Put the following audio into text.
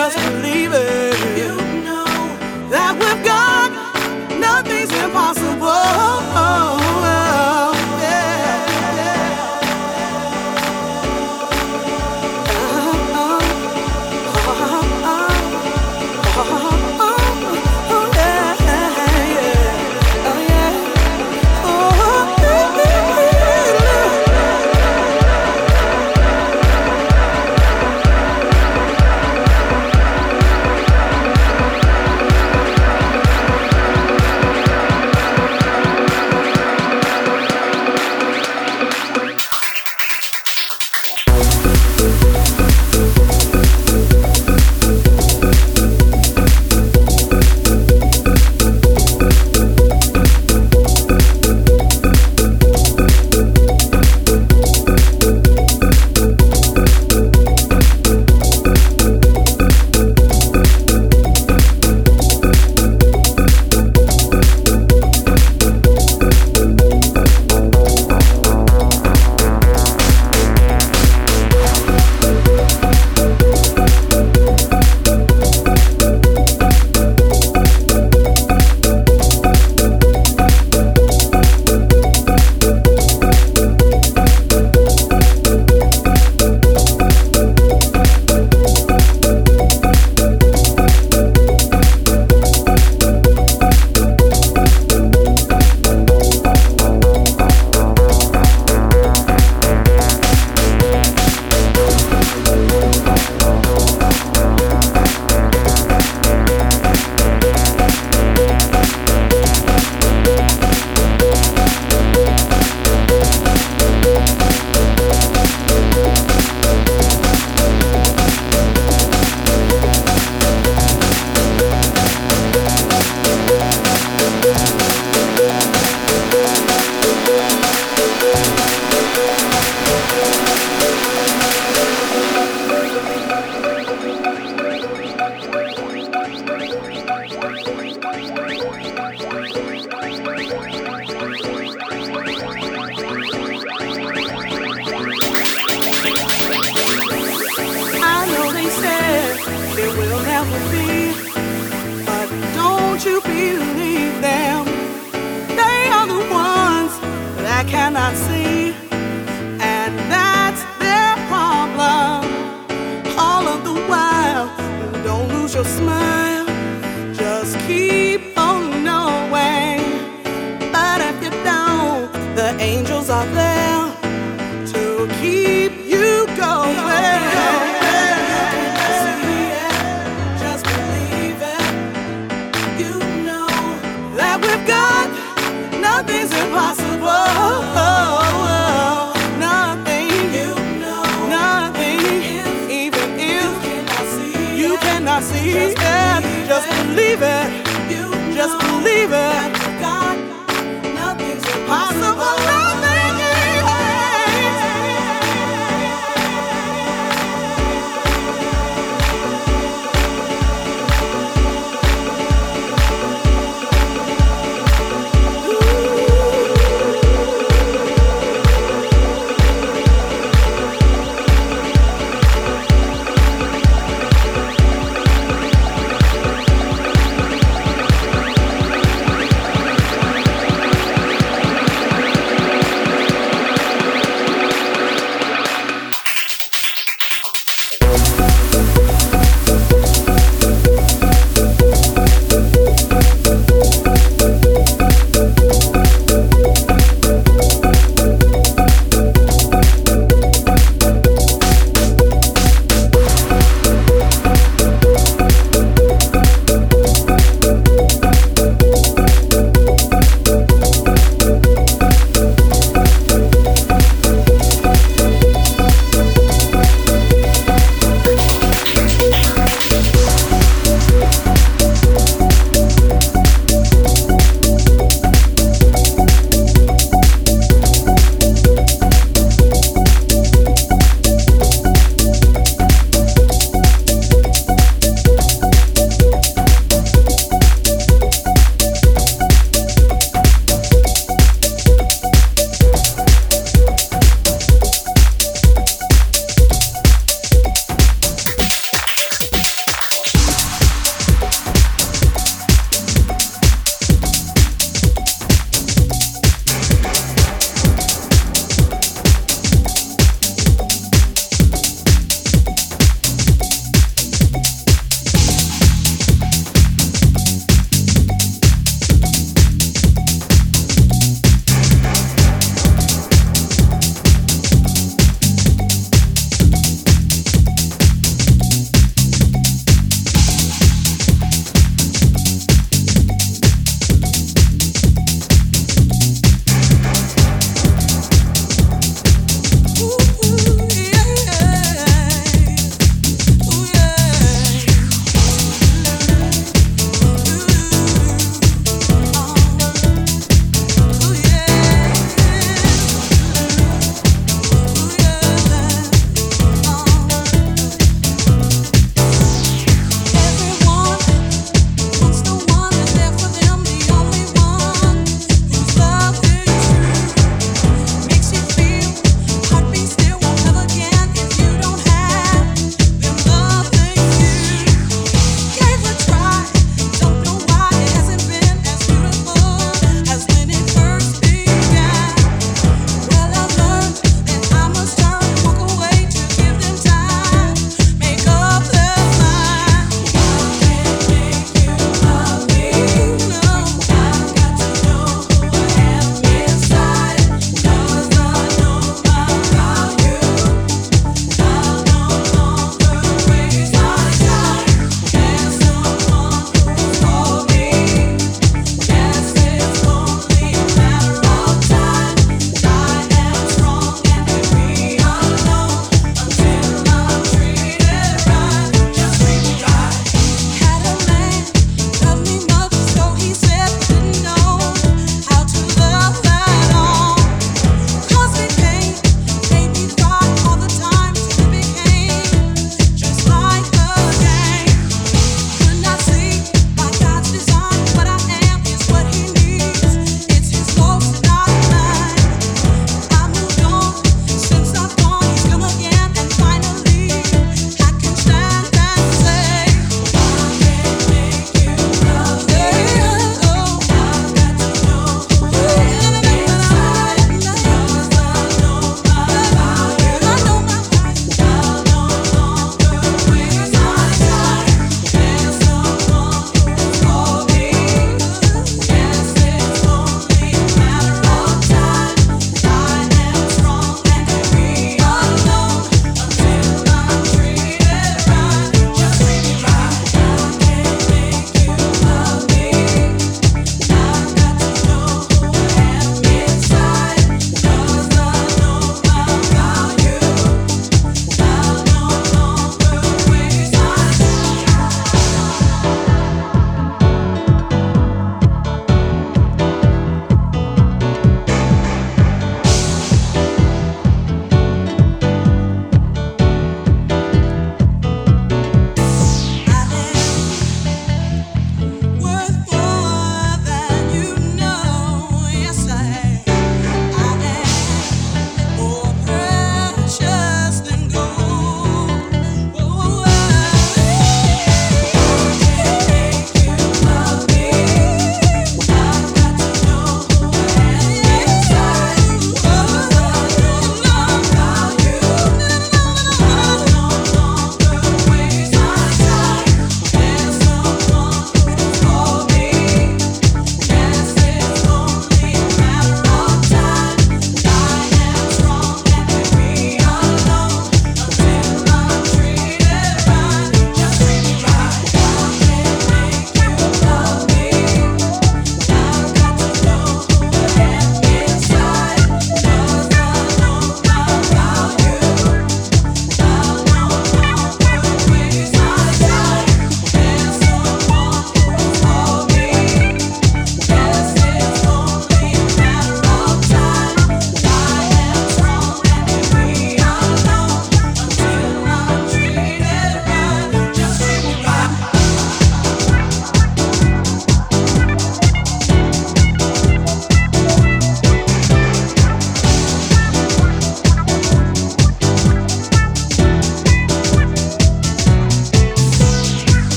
just believe